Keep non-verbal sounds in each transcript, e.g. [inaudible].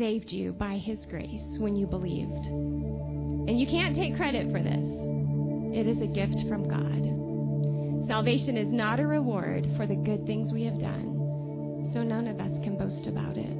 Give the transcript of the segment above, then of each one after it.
saved you by His grace when you believed. And you can't take credit for this, it is a gift from God. Salvation is not a reward for the good things we have done, so none of us can boast about it.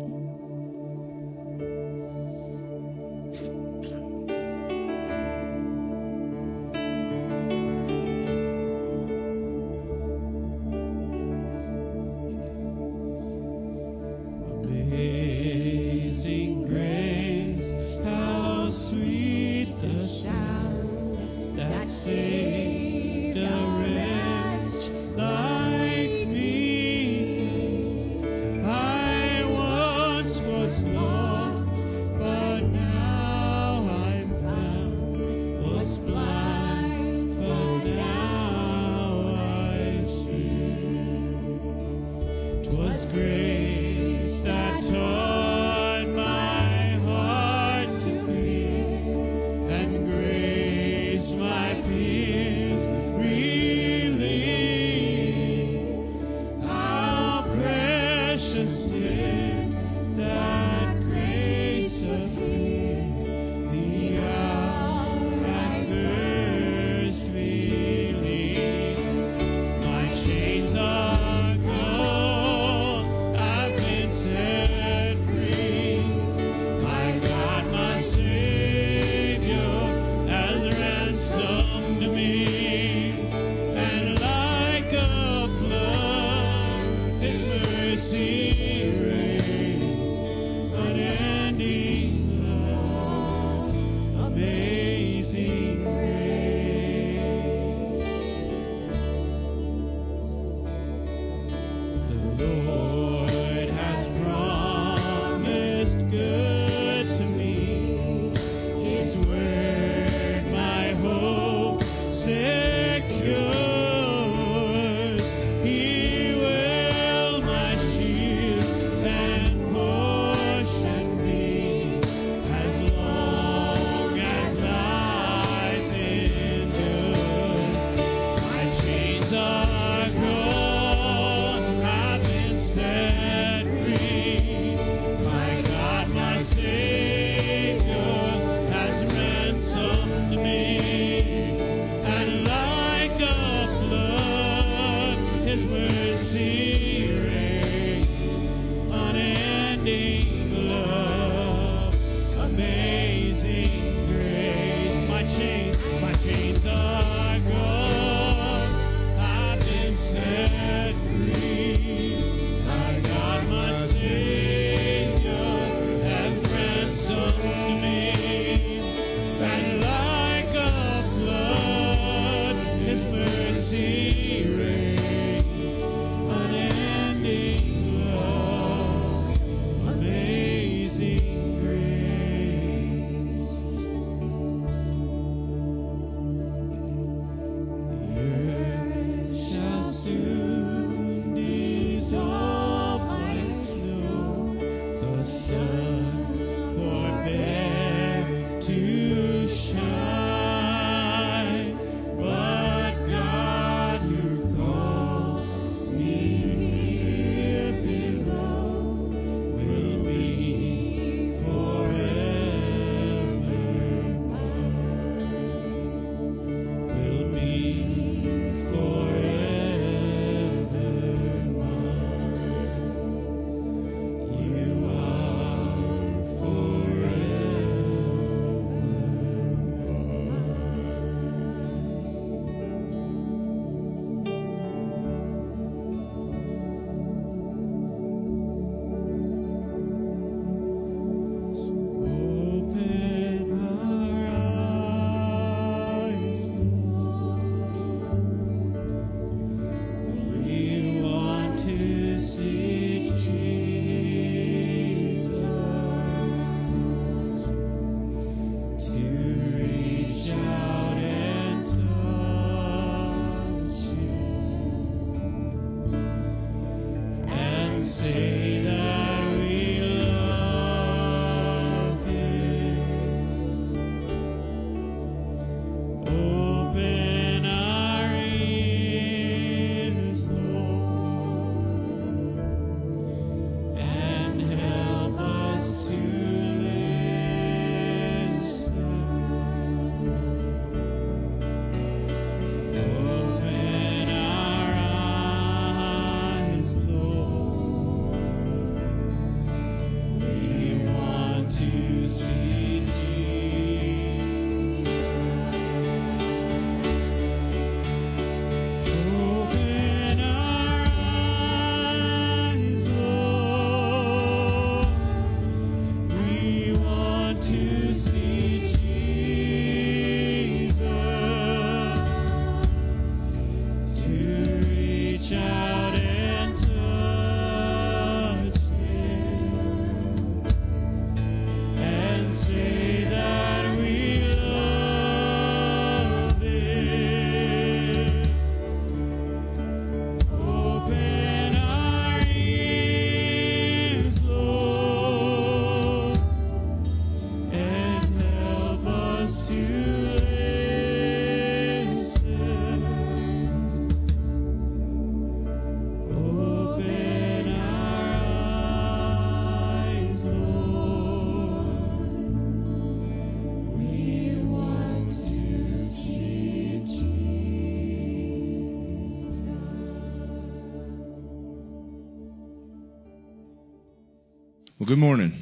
Good morning.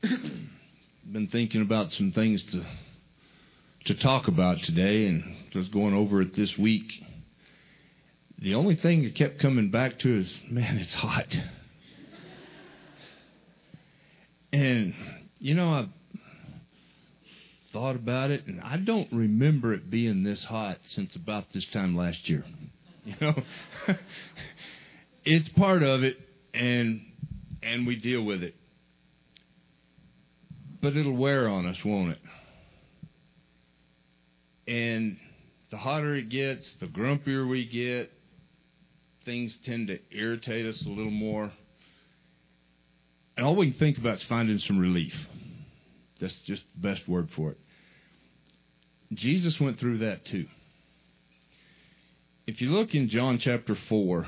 Been thinking about some things to to talk about today and just going over it this week. The only thing that kept coming back to is, man, it's hot. And you know, I thought about it and I don't remember it being this hot since about this time last year. [laughs] You know, [laughs] it's part of it and and we deal with it. But it'll wear on us, won't it? And the hotter it gets, the grumpier we get. Things tend to irritate us a little more. And all we can think about is finding some relief. That's just the best word for it. Jesus went through that too. If you look in John chapter 4,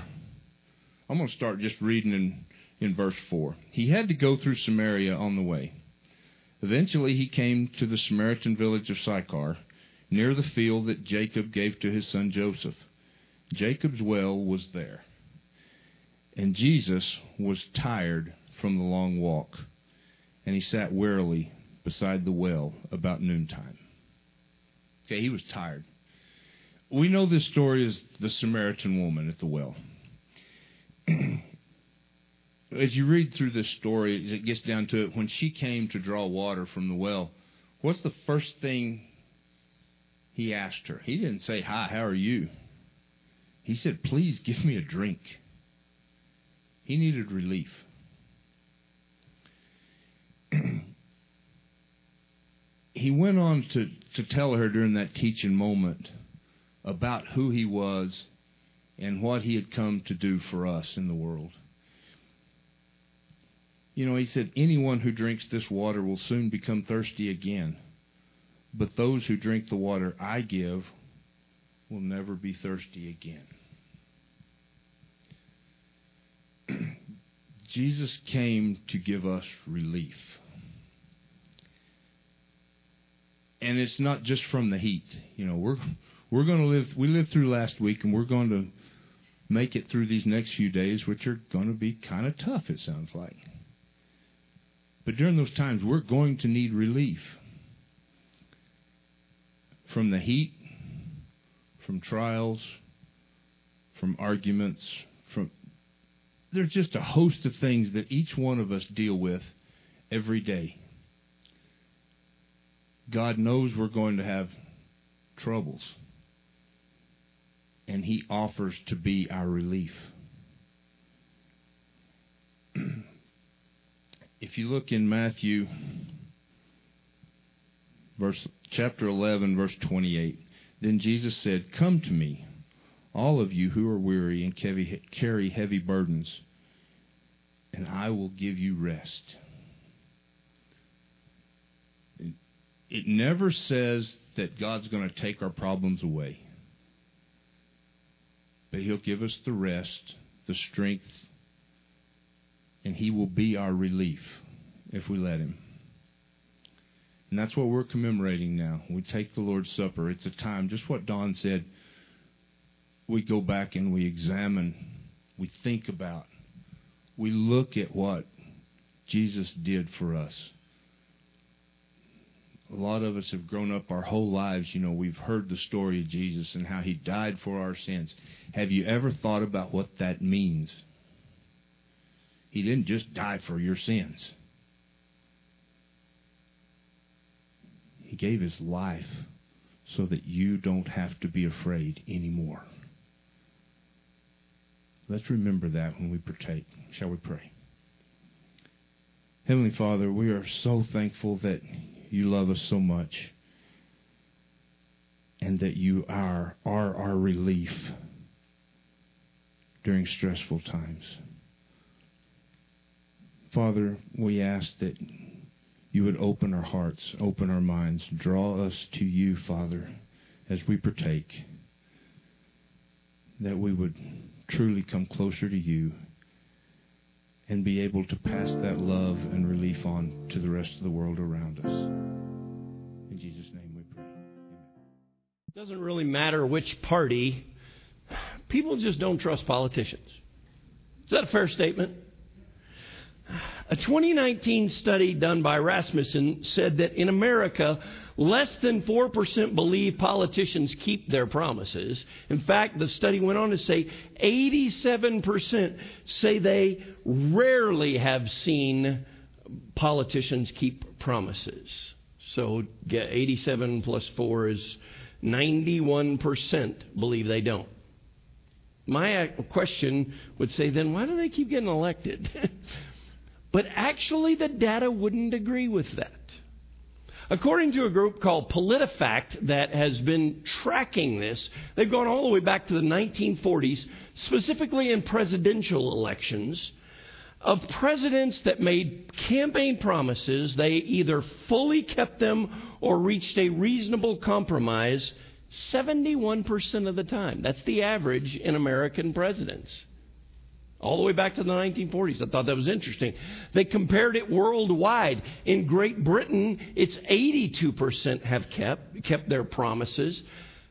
I'm going to start just reading in, in verse 4. He had to go through Samaria on the way. Eventually, he came to the Samaritan village of Sychar, near the field that Jacob gave to his son Joseph. Jacob's well was there. And Jesus was tired from the long walk, and he sat wearily beside the well about noontime. Okay, he was tired we know this story as the Samaritan woman at the well. [clears throat] As you read through this story, it gets down to it. When she came to draw water from the well, what's the first thing he asked her? He didn't say, Hi, how are you? He said, Please give me a drink. He needed relief. [clears throat] he went on to, to tell her during that teaching moment about who he was and what he had come to do for us in the world. You know, he said, Anyone who drinks this water will soon become thirsty again. But those who drink the water I give will never be thirsty again. [clears throat] Jesus came to give us relief. And it's not just from the heat. You know, we're we're going to live, we lived through last week, and we're going to make it through these next few days, which are going to be kind of tough, it sounds like. But during those times, we're going to need relief from the heat, from trials, from arguments, from there's just a host of things that each one of us deal with every day. God knows we're going to have troubles and he offers to be our relief. If you look in Matthew verse chapter 11 verse 28, then Jesus said, "Come to me, all of you who are weary and carry heavy burdens, and I will give you rest." It never says that God's going to take our problems away but He'll give us the rest, the strength, and He will be our relief if we let Him. And that's what we're commemorating now. We take the Lord's Supper. It's a time, just what Don said, we go back and we examine, we think about, we look at what Jesus did for us a lot of us have grown up our whole lives, you know, we've heard the story of Jesus and how he died for our sins. Have you ever thought about what that means? He didn't just die for your sins. He gave his life so that you don't have to be afraid anymore. Let's remember that when we partake. Shall we pray? Heavenly Father, we are so thankful that you love us so much and that you are, are our relief during stressful times. Father, we ask that you would open our hearts, open our minds, draw us to you, Father, as we partake, that we would truly come closer to you and be able to pass that love and relief on to the rest of the world around us. In Jesus' name we pray. Amen. It doesn't really matter which party, people just don't trust politicians. Is that a fair statement? A 2019 study done by Rasmussen said that in America, less than 4% believe politicians keep their promises. In fact, the study went on to say 87% say they rarely have seen politicians keep promises. So 87 plus 4 is 91% believe they don't. My question would say then why do they keep getting elected? [laughs] but actually the data wouldn't agree with that. According to a group called PolitiFact that has been tracking this, they've gone all the way back to the 1940s, specifically in presidential elections. Of presidents that made campaign promises, they either fully kept them or reached a reasonable compromise 71% of the time. That's the average in American presidents. All the way back to the 1940s. I thought that was interesting. They compared it worldwide. In Great Britain, it's 82% have kept, kept their promises.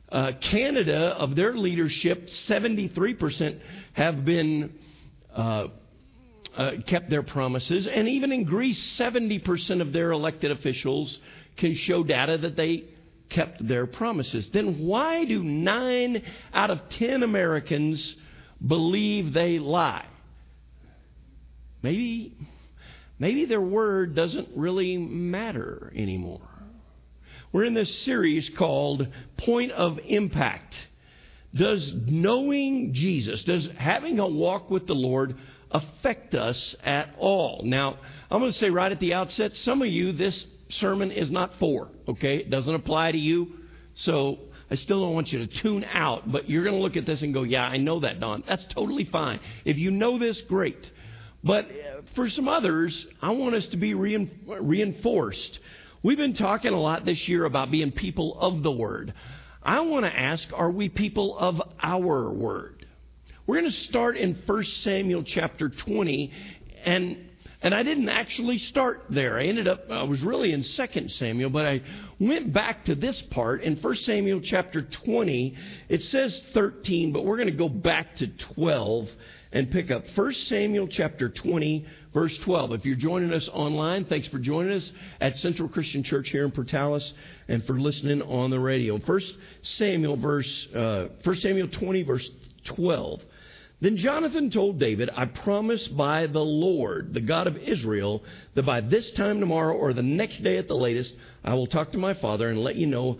Uh, Canada, of their leadership, 73% have been uh, uh, kept their promises. And even in Greece, 70% of their elected officials can show data that they kept their promises. Then why do nine out of ten Americans believe they lie? Maybe, maybe their word doesn't really matter anymore. We're in this series called Point of Impact. Does knowing Jesus, does having a walk with the Lord affect us at all? Now, I'm going to say right at the outset, some of you, this sermon is not for, okay? It doesn't apply to you. So I still don't want you to tune out, but you're going to look at this and go, yeah, I know that, Don. That's totally fine. If you know this, great. But uh, for some others, I want us to be reinforced. We've been talking a lot this year about being people of the Word. I want to ask, are we people of our Word? We're going to start in 1 Samuel chapter 20, and and I didn't actually start there. I ended up, I was really in 2 Samuel, but I went back to this part in 1 Samuel chapter 20. It says 13, but we're going to go back to 12 and pick up 1 Samuel chapter 20, verse 12. If you're joining us online, thanks for joining us at Central Christian Church here in Portales and for listening on the radio. 1 Samuel verse, uh, 1 Samuel 20, verse 12. Then Jonathan told David, I promise by the Lord, the God of Israel, that by this time tomorrow or the next day at the latest, I will talk to my father and let you know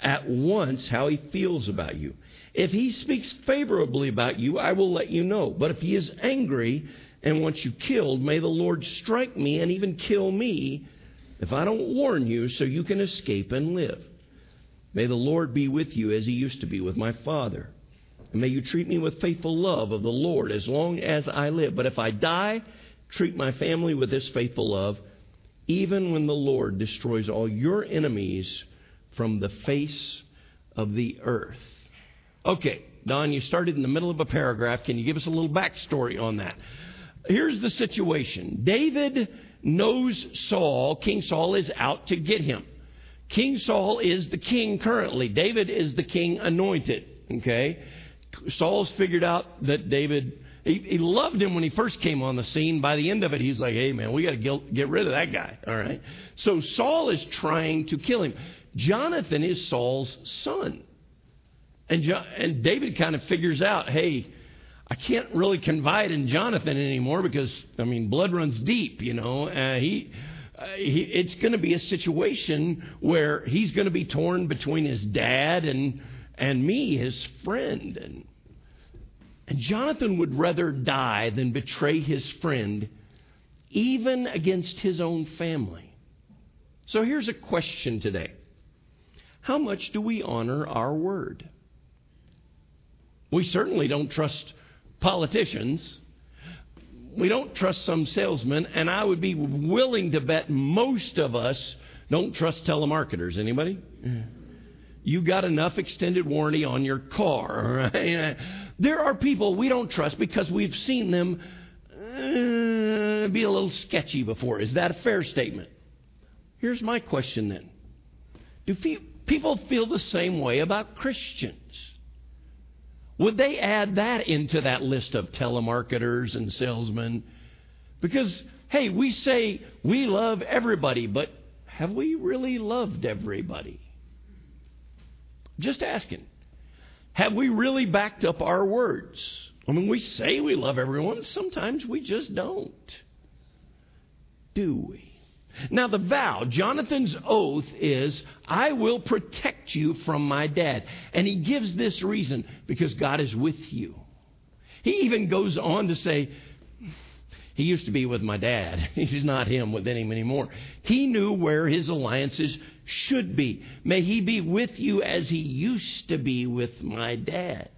at once how he feels about you. If he speaks favorably about you, I will let you know. But if he is angry and wants you killed, may the Lord strike me and even kill me if I don't warn you so you can escape and live. May the Lord be with you as he used to be with my father. And may you treat me with faithful love of the Lord as long as I live. But if I die, treat my family with this faithful love, even when the Lord destroys all your enemies from the face of the earth. Okay, Don, you started in the middle of a paragraph. Can you give us a little backstory on that? Here's the situation David knows Saul, King Saul, is out to get him. King Saul is the king currently. David is the king anointed. Okay? Saul's figured out that David, he, he, loved him when he first came on the scene. By the end of it, he's like, hey, man, we got to get, rid of that guy. All right. So Saul is trying to kill him. Jonathan is Saul's son. And, jo- and David kind of figures out, hey, I can't really confide in Jonathan anymore because, I mean, blood runs deep, you know. Uh, he. He, it's going to be a situation where he's going to be torn between his dad and and me, his friend. And, and Jonathan would rather die than betray his friend, even against his own family. So here's a question today How much do we honor our word? We certainly don't trust politicians. We don't trust some salesmen, and I would be willing to bet most of us don't trust telemarketers. Anybody? You got enough extended warranty on your car. [laughs] Right? There are people we don't trust because we've seen them uh, be a little sketchy before. Is that a fair statement? Here's my question then Do people feel the same way about Christians? Would they add that into that list of telemarketers and salesmen? Because Hey, we say we love everybody, but have we really loved everybody? Just asking. Have we really backed up our words? I mean, we say we love everyone, sometimes we just don't. Do we? Now, the vow, Jonathan's oath is, I will protect you from my dad. And he gives this reason because God is with you. He even goes on to say, he used to be with my dad. [laughs] He's not him with him anymore. He knew where his alliances should be. May he be with you as he used to be with my dad.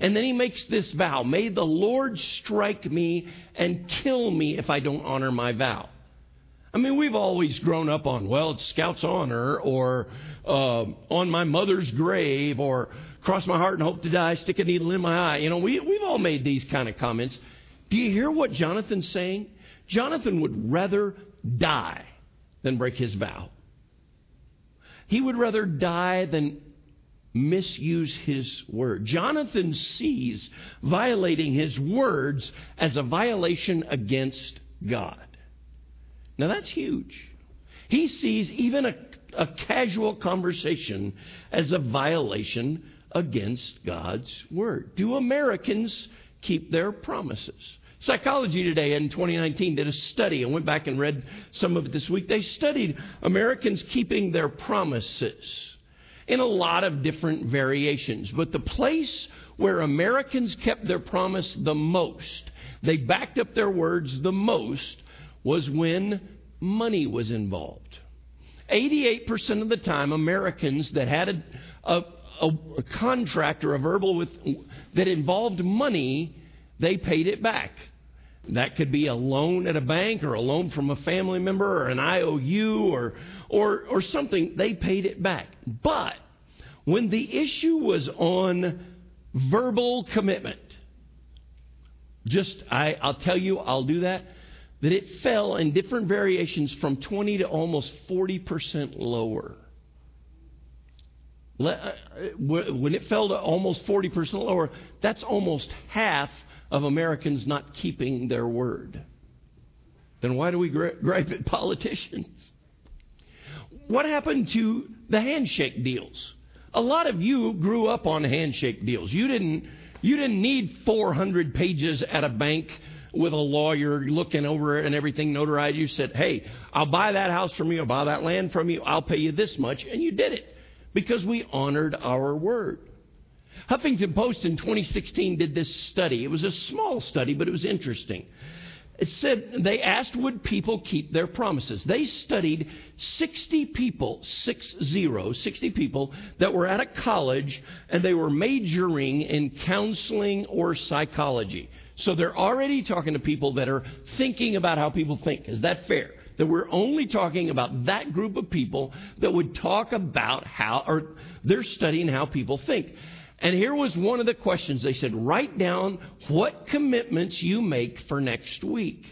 And then he makes this vow May the Lord strike me and kill me if I don't honor my vow. I mean, we've always grown up on, well, it's Scout's honor, or uh, on my mother's grave, or cross my heart and hope to die, stick a needle in my eye. You know, we, we've all made these kind of comments. Do you hear what Jonathan's saying? Jonathan would rather die than break his vow. He would rather die than misuse his word. Jonathan sees violating his words as a violation against God. Now that's huge. He sees even a, a casual conversation as a violation against God's word. Do Americans keep their promises? Psychology Today in 2019 did a study. I went back and read some of it this week. They studied Americans keeping their promises in a lot of different variations. But the place where Americans kept their promise the most, they backed up their words the most, was when money was involved. 88% of the time, Americans that had a, a, a, a contract or a verbal with, that involved money, they paid it back. That could be a loan at a bank or a loan from a family member or an IOU or, or, or something. They paid it back. But when the issue was on verbal commitment, just, I, I'll tell you, I'll do that that it fell in different variations from 20 to almost 40% lower. Uh, when it fell to almost 40% lower, that's almost half of Americans not keeping their word. Then why do we gripe at [laughs] politicians? What happened to the handshake deals? A lot of you grew up on handshake deals. You didn't, you didn't need 400 pages at a bank with a lawyer looking over it and everything notarized. You said, hey, I'll buy that house from you, I'll buy that land from you, I'll pay you this much. And you did it because we honored our word. Huffington Post in 2016 did this study. It was a small study, but it was interesting. It said they asked would people keep their promises. They studied 60 people, six zero, 60 people that were at a college and they were majoring in counseling or psychology. So they're already talking to people that are thinking about how people think. Is that fair? That we're only talking about that group of people that would talk about how, or they're studying how people think. And here was one of the questions. They said, write down what commitments you make for next week.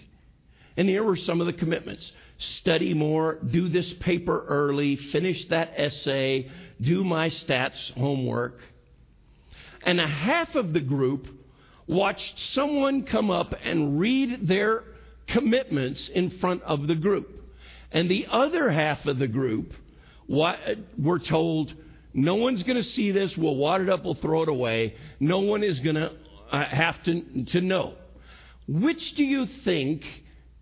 And here were some of the commitments study more, do this paper early, finish that essay, do my stats homework. And a half of the group watched someone come up and read their commitments in front of the group. And the other half of the group were told, no one's going to see this. We'll wad it up. We'll throw it away. No one is going to uh, have to, to know. Which do you think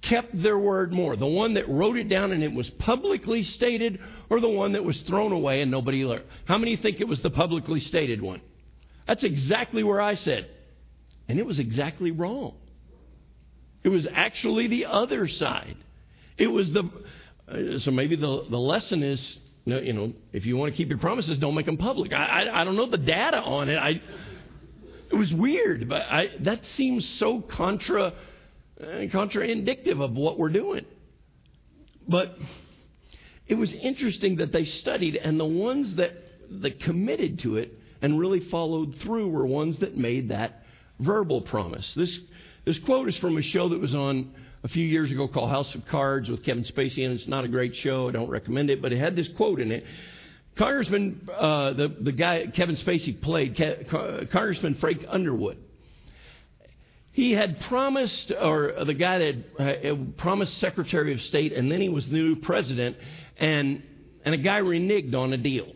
kept their word more? The one that wrote it down and it was publicly stated, or the one that was thrown away and nobody learned? How many think it was the publicly stated one? That's exactly where I said. And it was exactly wrong. It was actually the other side. It was the. Uh, so maybe the, the lesson is you know, if you want to keep your promises, don't make them public. I, I, I don't know the data on it. I, it was weird, but I, that seems so contra, uh, contraindicative of what we're doing. But it was interesting that they studied, and the ones that, that committed to it and really followed through were ones that made that verbal promise. This, this quote is from a show that was on a few years ago called House of Cards with Kevin Spacey, and it's not a great show. I don't recommend it, but it had this quote in it. Congressman, uh, the, the guy Kevin Spacey played, Congressman Frank Underwood, he had promised, or the guy that uh, promised Secretary of State, and then he was the new president, and, and a guy reneged on a deal.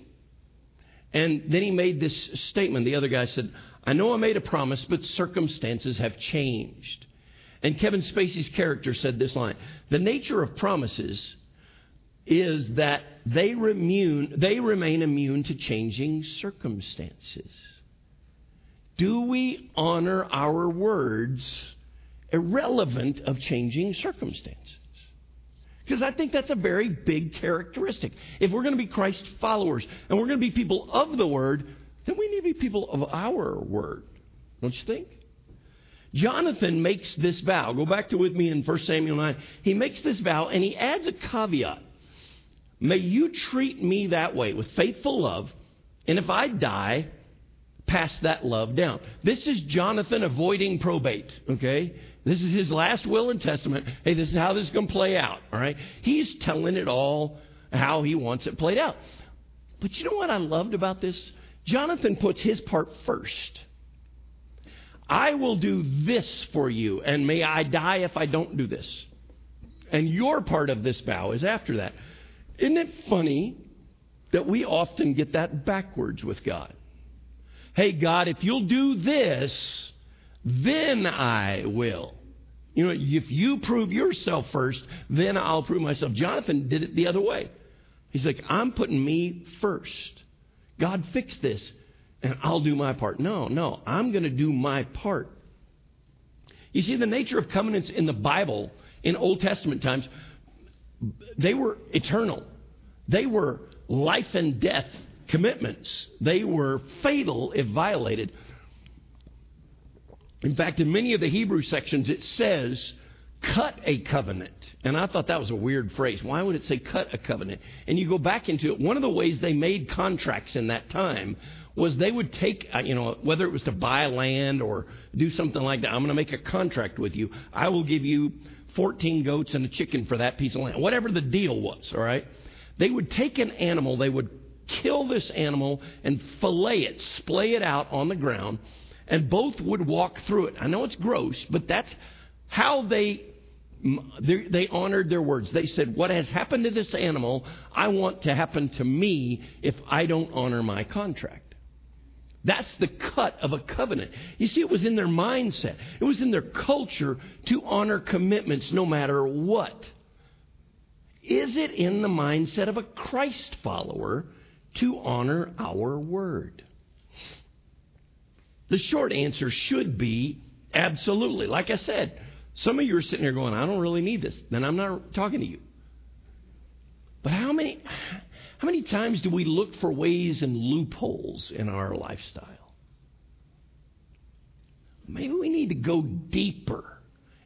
And then he made this statement. The other guy said, I know I made a promise, but circumstances have changed. And Kevin Spacey's character said this line The nature of promises is that they, they remain immune to changing circumstances. Do we honor our words irrelevant of changing circumstances? Because I think that's a very big characteristic. If we're going to be Christ followers and we're going to be people of the Word, then we need to be people of our Word. Don't you think? Jonathan makes this vow. Go back to with me in 1 Samuel 9. He makes this vow and he adds a caveat. May you treat me that way with faithful love, and if I die, pass that love down. This is Jonathan avoiding probate, okay? This is his last will and testament. Hey, this is how this is going to play out, all right? He's telling it all how he wants it played out. But you know what I loved about this? Jonathan puts his part first. I will do this for you, and may I die if I don't do this. And your part of this vow is after that. Isn't it funny that we often get that backwards with God? Hey, God, if you'll do this, then I will. You know, if you prove yourself first, then I'll prove myself. Jonathan did it the other way. He's like, I'm putting me first. God, fix this, and I'll do my part. No, no, I'm going to do my part. You see, the nature of covenants in the Bible, in Old Testament times, they were eternal. They were life and death commitments. They were fatal if violated. In fact, in many of the Hebrew sections, it says, cut a covenant. And I thought that was a weird phrase. Why would it say cut a covenant? And you go back into it. One of the ways they made contracts in that time was they would take, uh, you know, whether it was to buy land or do something like that. I'm going to make a contract with you. I will give you 14 goats and a chicken for that piece of land. Whatever the deal was, all right? They would take an animal, they would kill this animal and fillet it, splay it out on the ground, and both would walk through it. I know it's gross, but that's how they they honored their words. They said, What has happened to this animal, I want to happen to me if I don't honor my contract. That's the cut of a covenant. You see, it was in their mindset, it was in their culture to honor commitments no matter what. Is it in the mindset of a Christ follower to honor our word? The short answer should be absolutely. Like I said, some of you are sitting there going, I don't really need this. Then I'm not talking to you. But how many, how many times do we look for ways and loopholes in our lifestyle? Maybe we need to go deeper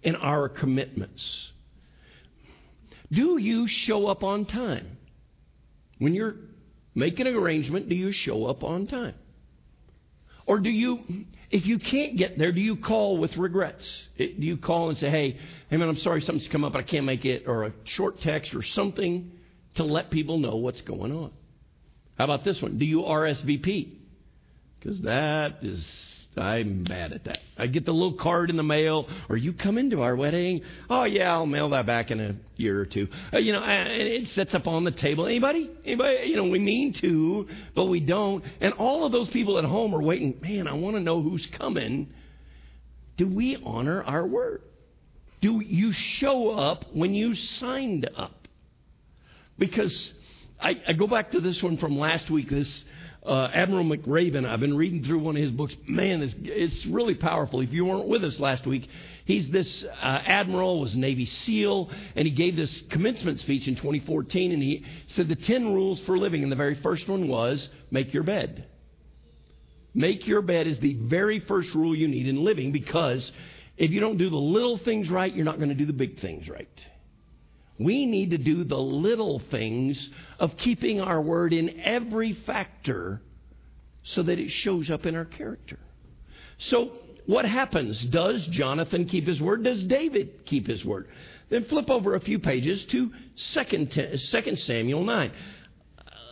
in our commitments. Do you show up on time? When you're making an arrangement, do you show up on time? Or do you, if you can't get there, do you call with regrets? Do you call and say, hey, hey man, I'm sorry something's come up, but I can't make it, or a short text or something to let people know what's going on? How about this one? Do you RSVP? Because that is I'm bad at that. I get the little card in the mail, or you come into our wedding. Oh yeah, I'll mail that back in a year or two. Uh, you know, and it sets up on the table. Anybody? Anybody? You know, we mean to, but we don't. And all of those people at home are waiting. Man, I want to know who's coming. Do we honor our word? Do you show up when you signed up? Because I, I go back to this one from last week. This uh, Admiral McRaven. I've been reading through one of his books. Man, it's, it's really powerful. If you weren't with us last week, he's this uh, admiral, was Navy SEAL, and he gave this commencement speech in 2014, and he said the 10 rules for living, and the very first one was make your bed. Make your bed is the very first rule you need in living because if you don't do the little things right, you're not going to do the big things right. We need to do the little things of keeping our word in every factor so that it shows up in our character. So, what happens? Does Jonathan keep his word? Does David keep his word? Then flip over a few pages to 2 Samuel 9.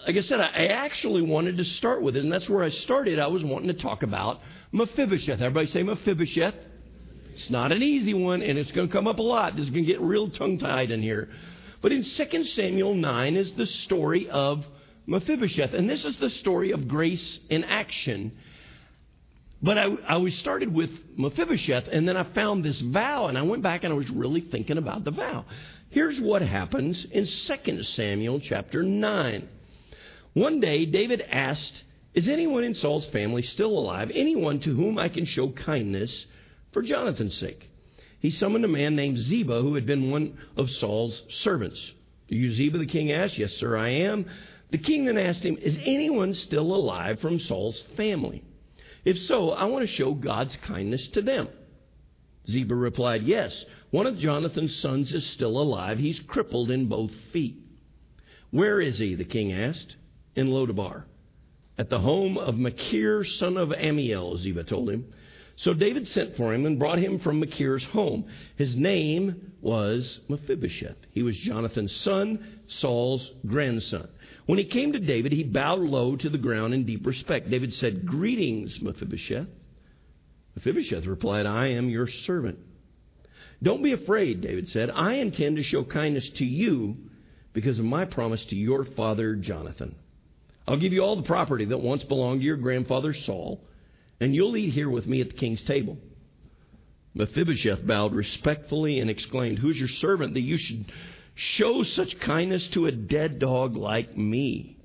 Like I said, I actually wanted to start with it, and that's where I started. I was wanting to talk about Mephibosheth. Everybody say Mephibosheth. It's not an easy one, and it's going to come up a lot. This is going to get real tongue tied in here. But in 2 Samuel 9 is the story of Mephibosheth. And this is the story of grace in action. But I, I was started with Mephibosheth, and then I found this vow, and I went back and I was really thinking about the vow. Here's what happens in 2 Samuel chapter 9. One day, David asked, Is anyone in Saul's family still alive? Anyone to whom I can show kindness for Jonathan's sake? He summoned a man named Ziba, who had been one of Saul's servants. Are you Ziba? The king asked. Yes, sir, I am. The king then asked him, Is anyone still alive from Saul's family? If so, I want to show God's kindness to them. Ziba replied, Yes, one of Jonathan's sons is still alive. He's crippled in both feet. Where is he? the king asked. In Lodabar. At the home of Machir, son of Amiel, Ziba told him. So David sent for him and brought him from Machir's home. His name was Mephibosheth. He was Jonathan's son, Saul's grandson. When he came to David, he bowed low to the ground in deep respect. David said, Greetings, Mephibosheth. Mephibosheth replied, I am your servant. Don't be afraid, David said. I intend to show kindness to you because of my promise to your father Jonathan. I'll give you all the property that once belonged to your grandfather Saul, and you'll eat here with me at the king's table. Mephibosheth bowed respectfully and exclaimed, Who's your servant that you should show such kindness to a dead dog like me?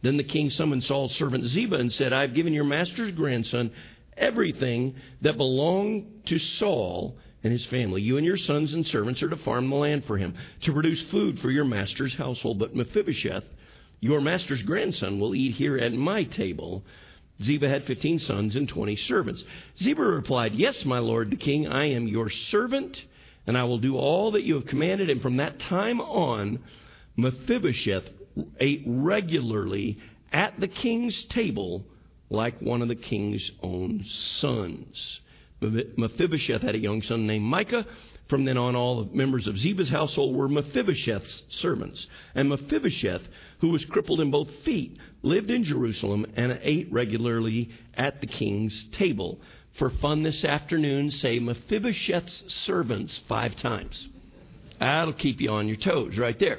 Then the king summoned Saul's servant Ziba and said, I've given your master's grandson everything that belonged to Saul and his family. You and your sons and servants are to farm the land for him, to produce food for your master's household. But Mephibosheth, your master's grandson, will eat here at my table. Ziba had 15 sons and 20 servants. Ziba replied, Yes, my lord the king, I am your servant, and I will do all that you have commanded. And from that time on, Mephibosheth ate regularly at the king's table like one of the king's own sons. Mephibosheth had a young son named Micah. From then on, all the members of Ziba's household were Mephibosheth's servants. And Mephibosheth, who was crippled in both feet, lived in Jerusalem and ate regularly at the king's table. For fun this afternoon, say Mephibosheth's servants five times. That'll keep you on your toes right there.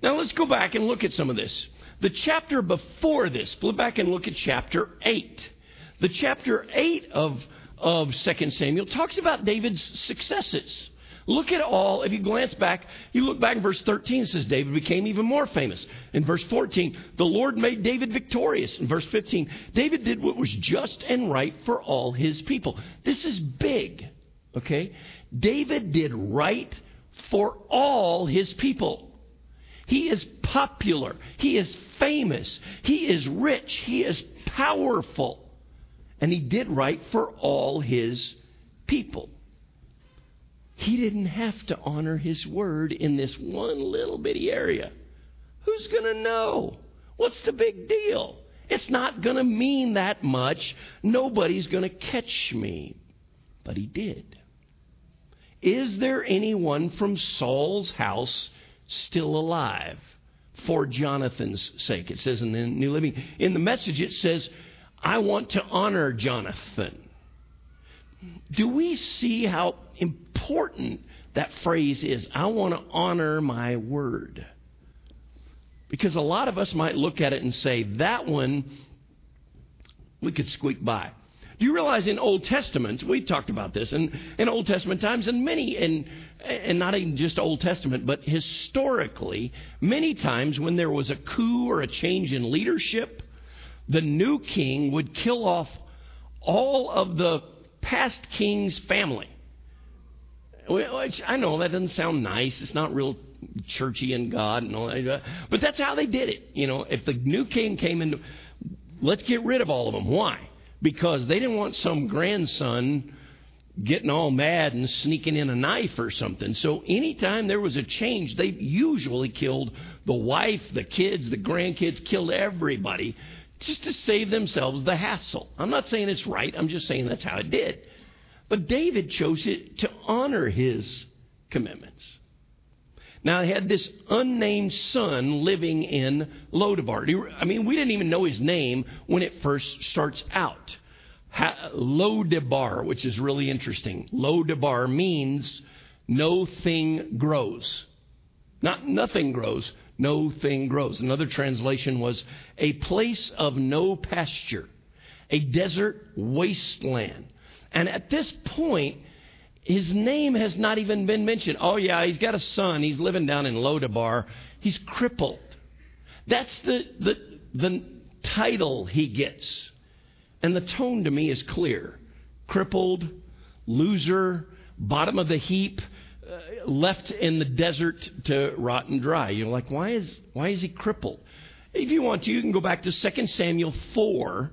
Now let's go back and look at some of this. The chapter before this, flip back and look at chapter 8. The chapter 8 of, of 2 Samuel talks about David's successes. Look at all, if you glance back, you look back in verse 13, it says David became even more famous. In verse 14, the Lord made David victorious. In verse 15, David did what was just and right for all his people. This is big, okay? David did right for all his people. He is popular. He is famous. He is rich. He is powerful. And he did right for all his people. He didn't have to honor his word in this one little bitty area. Who's going to know? What's the big deal? It's not going to mean that much. Nobody's going to catch me. But he did. Is there anyone from Saul's house still alive for Jonathan's sake? It says in the New Living. In the message, it says, I want to honor Jonathan. Do we see how important that phrase is? I want to honor my word. Because a lot of us might look at it and say, that one, we could squeak by. Do you realize in Old Testament, we talked about this, and in Old Testament times, and many, in, and not even just Old Testament, but historically, many times when there was a coup or a change in leadership, the new king would kill off all of the past king's family. Which I know that doesn't sound nice. It's not real churchy and God and all that. But that's how they did it. You know, if the new king came in, let's get rid of all of them. Why? Because they didn't want some grandson getting all mad and sneaking in a knife or something. So anytime there was a change, they usually killed the wife, the kids, the grandkids, killed everybody just to save themselves the hassle. I'm not saying it's right, I'm just saying that's how it did. But David chose it to honor his commitments. Now, he had this unnamed son living in Lodabar. I mean, we didn't even know his name when it first starts out. Lodebar, which is really interesting. Lodebar means no thing grows. Not nothing grows, no thing grows. Another translation was a place of no pasture, a desert wasteland. And at this point, his name has not even been mentioned. Oh, yeah, he's got a son. He's living down in Lodabar. He's crippled. That's the, the, the title he gets. And the tone to me is clear crippled, loser, bottom of the heap, Uh, left in the desert to rot and dry. You're like, why is, why is he crippled? If you want to, you can go back to 2 Samuel 4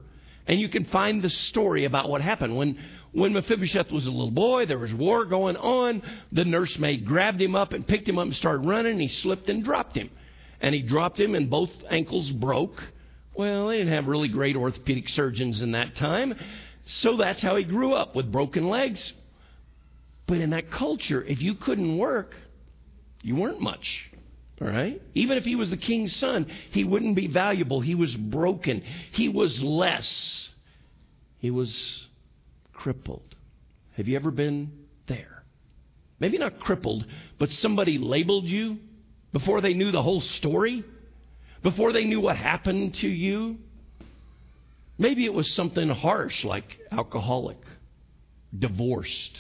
and you can find the story about what happened. When, when Mephibosheth was a little boy, there was war going on. The nursemaid grabbed him up and picked him up and started running. And he slipped and dropped him. And he dropped him, and both ankles broke. Well, they didn't have really great orthopedic surgeons in that time. So that's how he grew up with broken legs. But in that culture, if you couldn't work, you weren't much. All right? Even if he was the king's son, he wouldn't be valuable. He was broken. He was less. He was crippled. Have you ever been there? Maybe not crippled, but somebody labeled you before they knew the whole story, before they knew what happened to you. Maybe it was something harsh like alcoholic, divorced,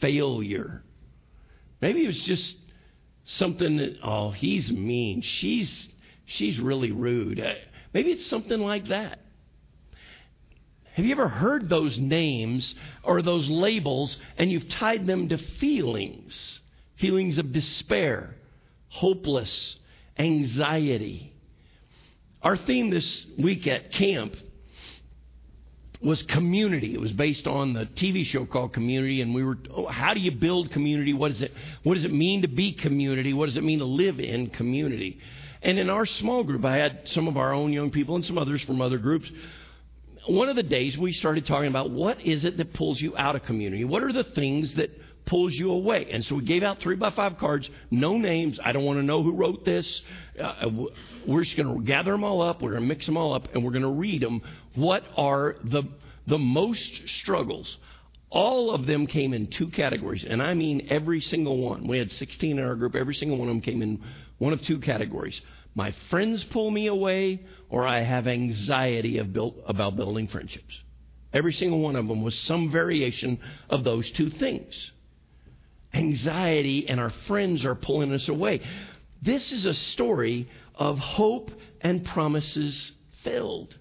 failure. Maybe it was just something that, oh, he's mean. She's, she's really rude. Uh, Maybe it's something like that. Have you ever heard those names or those labels and you've tied them to feelings? Feelings of despair, hopeless, anxiety. Our theme this week at camp was community. It was based on the TV show called Community, and we were, oh, how do you build community? What does it, what does it mean to be community? What does it mean to live in community? And in our small group, I had some of our own young people and some others from other groups. One of the days we started talking about what is it that pulls you out of community? What are the things that pulls you away? And so we gave out three by five cards, no names. I don't want to know who wrote this. Uh, we're just going to gather them all up. We're going to mix them all up, and we're going to read them. What are the the most struggles? All of them came in two categories, and I mean every single one. We had 16 in our group. Every single one of them came in one of two categories. My friends pull me away, or I have anxiety built, about building friendships. Every single one of them was some variation of those two things. Anxiety and our friends are pulling us away. This is a story of hope and promises filled.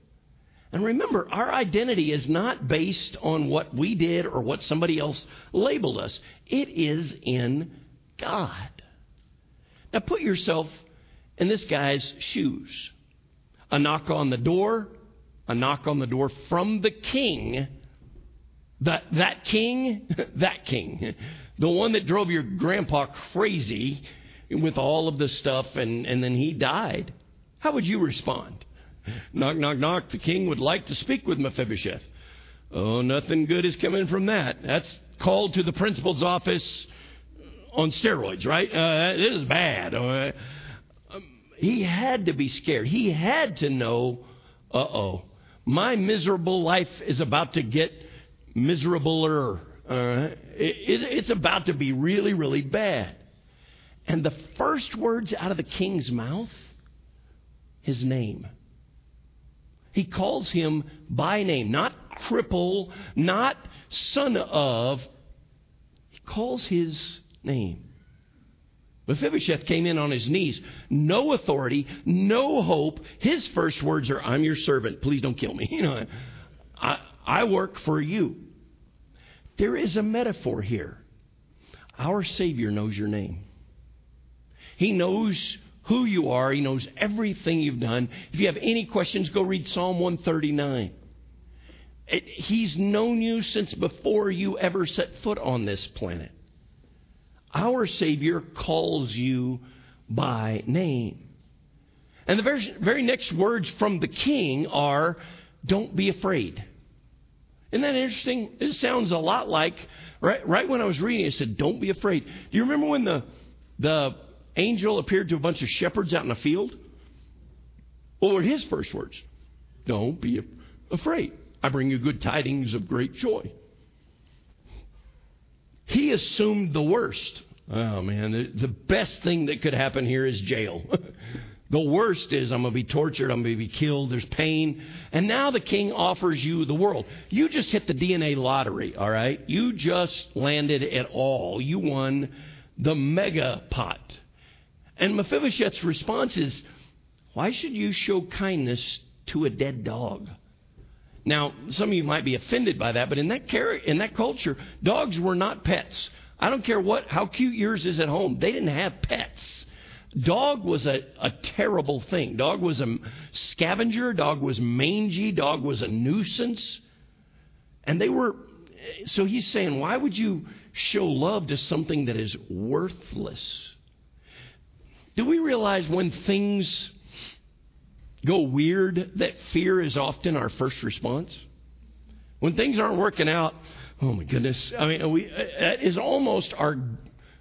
And remember, our identity is not based on what we did or what somebody else labeled us. It is in God. Now put yourself in this guy's shoes. A knock on the door, a knock on the door from the king. That, that king, [laughs] that king, the one that drove your grandpa crazy with all of the stuff and, and then he died. How would you respond? Knock, knock, knock. The king would like to speak with Mephibosheth. Oh, nothing good is coming from that. That's called to the principal's office on steroids, right? Uh, this is bad. Um, he had to be scared. He had to know, uh oh, my miserable life is about to get miserabler. Uh, it, it, it's about to be really, really bad. And the first words out of the king's mouth, his name. He calls him by name, not cripple, not son of. He calls his name. Mephibosheth came in on his knees. No authority, no hope. His first words are, I'm your servant. Please don't kill me. [laughs] You know, I, I work for you. There is a metaphor here. Our Savior knows your name. He knows who you are. He knows everything you've done. If you have any questions, go read Psalm 139. It, he's known you since before you ever set foot on this planet. Our Savior calls you by name. And the very, very next words from the king are, Don't be afraid. Isn't that interesting? It sounds a lot like, right, right when I was reading, it said, Don't be afraid. Do you remember when the, the angel appeared to a bunch of shepherds out in a field? What were his first words? Don't be afraid. I bring you good tidings of great joy. He assumed the worst. Oh man, the, the best thing that could happen here is jail. [laughs] the worst is I'm going to be tortured, I'm going to be killed, there's pain. And now the king offers you the world. You just hit the DNA lottery, all right? You just landed it all. You won the mega pot. And Mephibosheth's response is, Why should you show kindness to a dead dog? Now, some of you might be offended by that, but in that, car- in that culture, dogs were not pets. I don't care what how cute yours is at home. They didn't have pets. Dog was a, a terrible thing. Dog was a scavenger. Dog was mangy. Dog was a nuisance. And they were, so he's saying, why would you show love to something that is worthless? Do we realize when things go weird that fear is often our first response? When things aren't working out, oh my goodness. I mean, we, uh, that is almost our,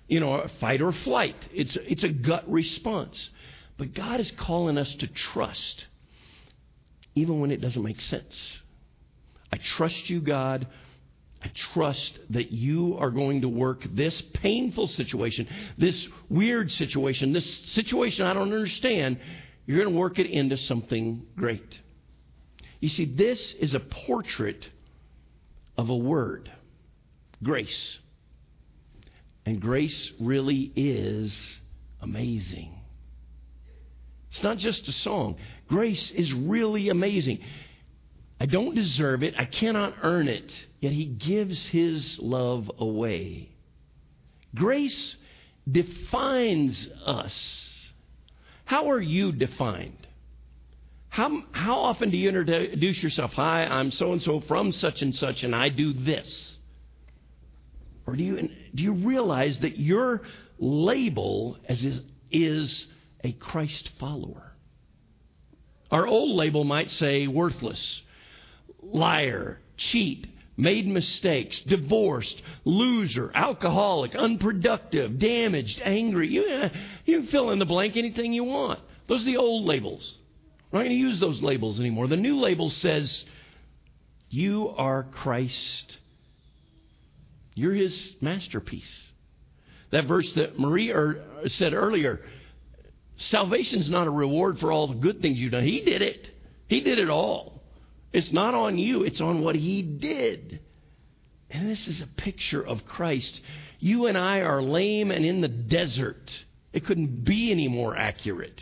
you know, fight or flight. It's, it's a gut response. But God is calling us to trust, even when it doesn't make sense. I trust you, God. I trust that you are going to work this painful situation, this weird situation, this situation I don't understand. You're going to work it into something great. You see, this is a portrait of a word grace. And grace really is amazing. It's not just a song. Grace is really amazing. I don't deserve it. I cannot earn it. Yet He gives His love away. Grace defines us. How are you defined? How, how often do you introduce yourself? Hi, I'm so and so from such and such, and I do this. Or do you, do you realize that your label as is, is a Christ follower? Our old label might say worthless, liar, cheat, made mistakes, divorced, loser, alcoholic, unproductive, damaged, angry. You, uh, you can fill in the blank anything you want. Those are the old labels. We're not going to use those labels anymore. The new label says, You are Christ you're his masterpiece. That verse that Marie er, said earlier salvation's not a reward for all the good things you've done. He did it, He did it all. It's not on you, it's on what He did. And this is a picture of Christ. You and I are lame and in the desert. It couldn't be any more accurate.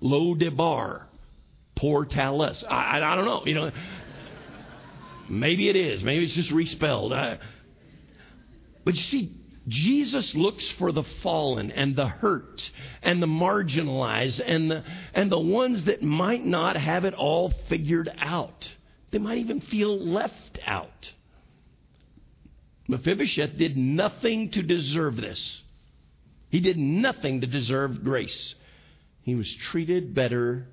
Lo debar, Portales. I, I, I don't know. You know, maybe it is. Maybe it's just respelled. I, but you see, Jesus looks for the fallen and the hurt and the marginalized and the, and the ones that might not have it all figured out. They might even feel left out. Mephibosheth did nothing to deserve this. He did nothing to deserve grace. He was treated better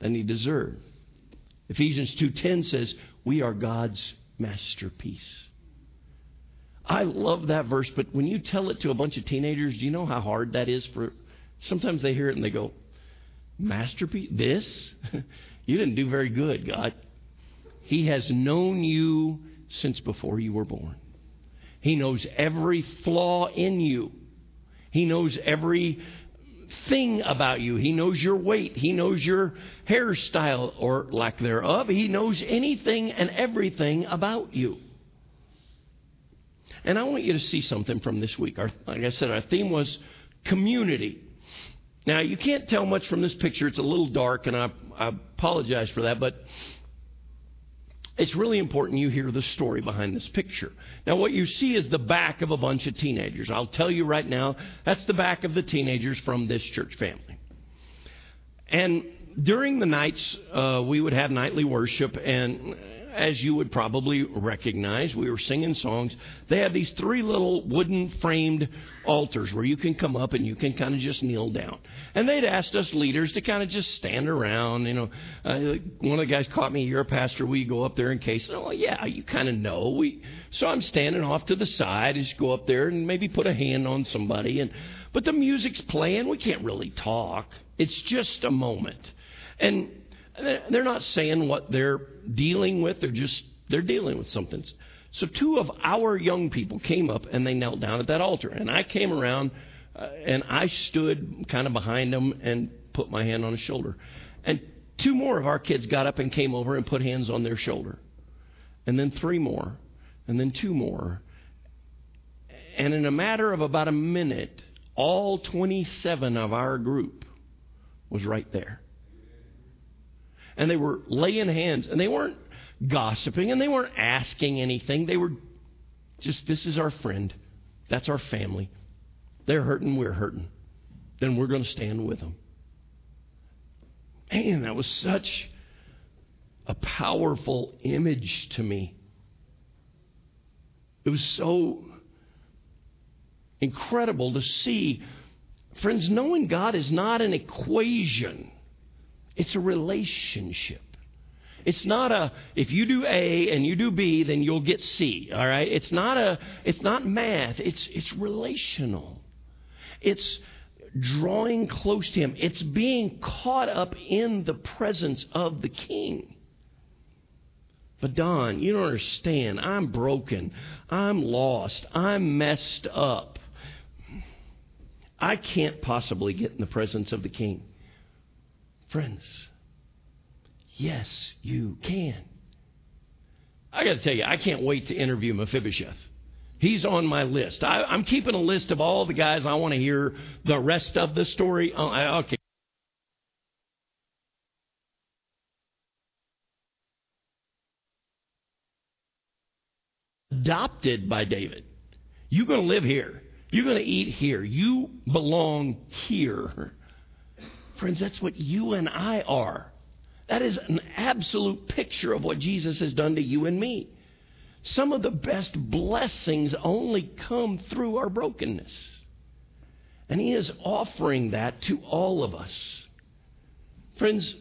than he deserved. Ephesians 2:10 says, "We are God's masterpiece." I love that verse, but when you tell it to a bunch of teenagers, do you know how hard that is for sometimes they hear it and they go, Masterpiece? This? [laughs] you didn't do very good, God. He has known you since before you were born. He knows every flaw in you. He knows every thing about you. He knows your weight. He knows your hairstyle or lack thereof. He knows anything and everything about you. And I want you to see something from this week. Our, like I said, our theme was community. Now, you can't tell much from this picture. It's a little dark, and I, I apologize for that, but it's really important you hear the story behind this picture. Now, what you see is the back of a bunch of teenagers. I'll tell you right now, that's the back of the teenagers from this church family. And during the nights, uh, we would have nightly worship, and as you would probably recognize, we were singing songs. They have these three little wooden framed altars where you can come up and you can kind of just kneel down. And they'd asked us leaders to kind of just stand around. You know, uh, one of the guys caught me. You're a pastor. We go up there in case. Oh, yeah, you kind of know. We so I'm standing off to the side. Just go up there and maybe put a hand on somebody. And but the music's playing. We can't really talk. It's just a moment. And they're not saying what they're dealing with, they're just They're dealing with something. So two of our young people came up and they knelt down at that altar. And I came around uh, and I stood kind of behind them and put my hand on his shoulder. And two more of our kids got up and came over and put hands on their shoulder. And then three more. And then two more. And in a matter of about a minute, all 27 of our group was right there. And they were laying hands, and they weren't gossiping, and they weren't asking anything. They were just, this is our friend. That's our family. They're hurting, we're hurting. Then we're going to stand with them. Man, that was such a powerful image to me. It was so incredible to see. Friends, knowing God is not an equation, it's a relationship. It's not a if you do A and you do B, then you'll get C. All right? It's not a it's not math. It's it's relational. It's drawing close to him. It's being caught up in the presence of the king. But Don, you don't understand. I'm broken. I'm lost. I'm messed up. I can't possibly get in the presence of the king. Friends, yes, you can. I got to tell you, I can't wait to interview Mephibosheth. He's on my list. I, am keeping a list of all the guys I want to hear the rest of the story. Oh, okay. Adopted by David. You're going to live here. You're going to eat here. You belong here. Friends, that's what you and I are. That is an absolute picture of what Jesus has done to you and me. Some of the best blessings only come through our brokenness. And He is offering that to all of us. Friends,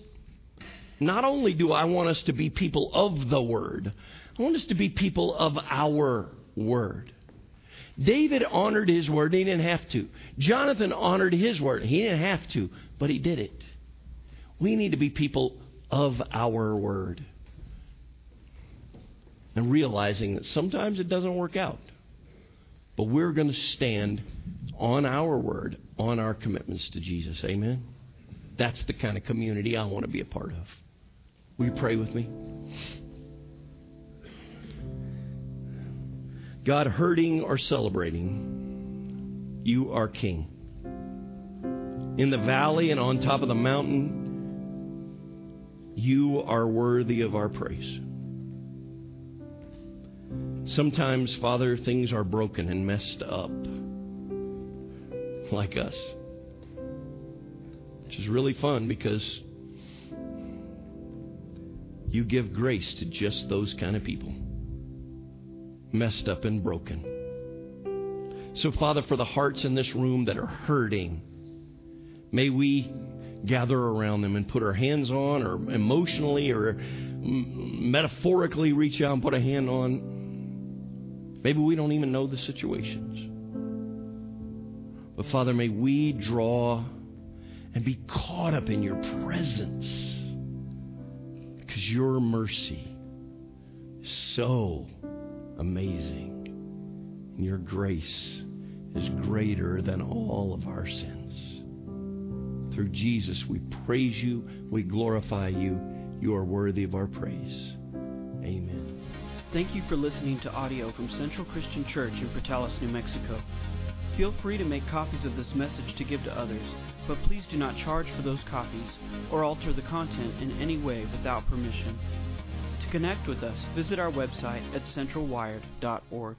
not only do I want us to be people of the Word, I want us to be people of our Word. David honored his word, he didn't have to. Jonathan honored his word, he didn't have to, but he did it. We need to be people of our word. And realizing that sometimes it doesn't work out. But we're going to stand on our word, on our commitments to Jesus. Amen? That's the kind of community I want to be a part of. Will you pray with me? God, hurting or celebrating, you are King. In the valley and on top of the mountain, you are worthy of our praise. Sometimes, Father, things are broken and messed up, like us. Which is really fun because you give grace to just those kind of people messed up and broken. So, Father, for the hearts in this room that are hurting, may we gather around them and put our hands on, or emotionally or mm, metaphorically reach out and put a hand on. Maybe we don't even know the situations. But, Father, may we draw and be caught up in your presence because your mercy is so amazing. And your grace is greater than all of our sins. Through Jesus, we praise you, we glorify you. You are worthy of our praise. Amen. Thank you for listening to audio from Central Christian Church in Portales, New Mexico. Feel free to make copies of this message to give to others, but please do not charge for those copies or alter the content in any way without permission. To connect with us, visit our website at centralwired.org.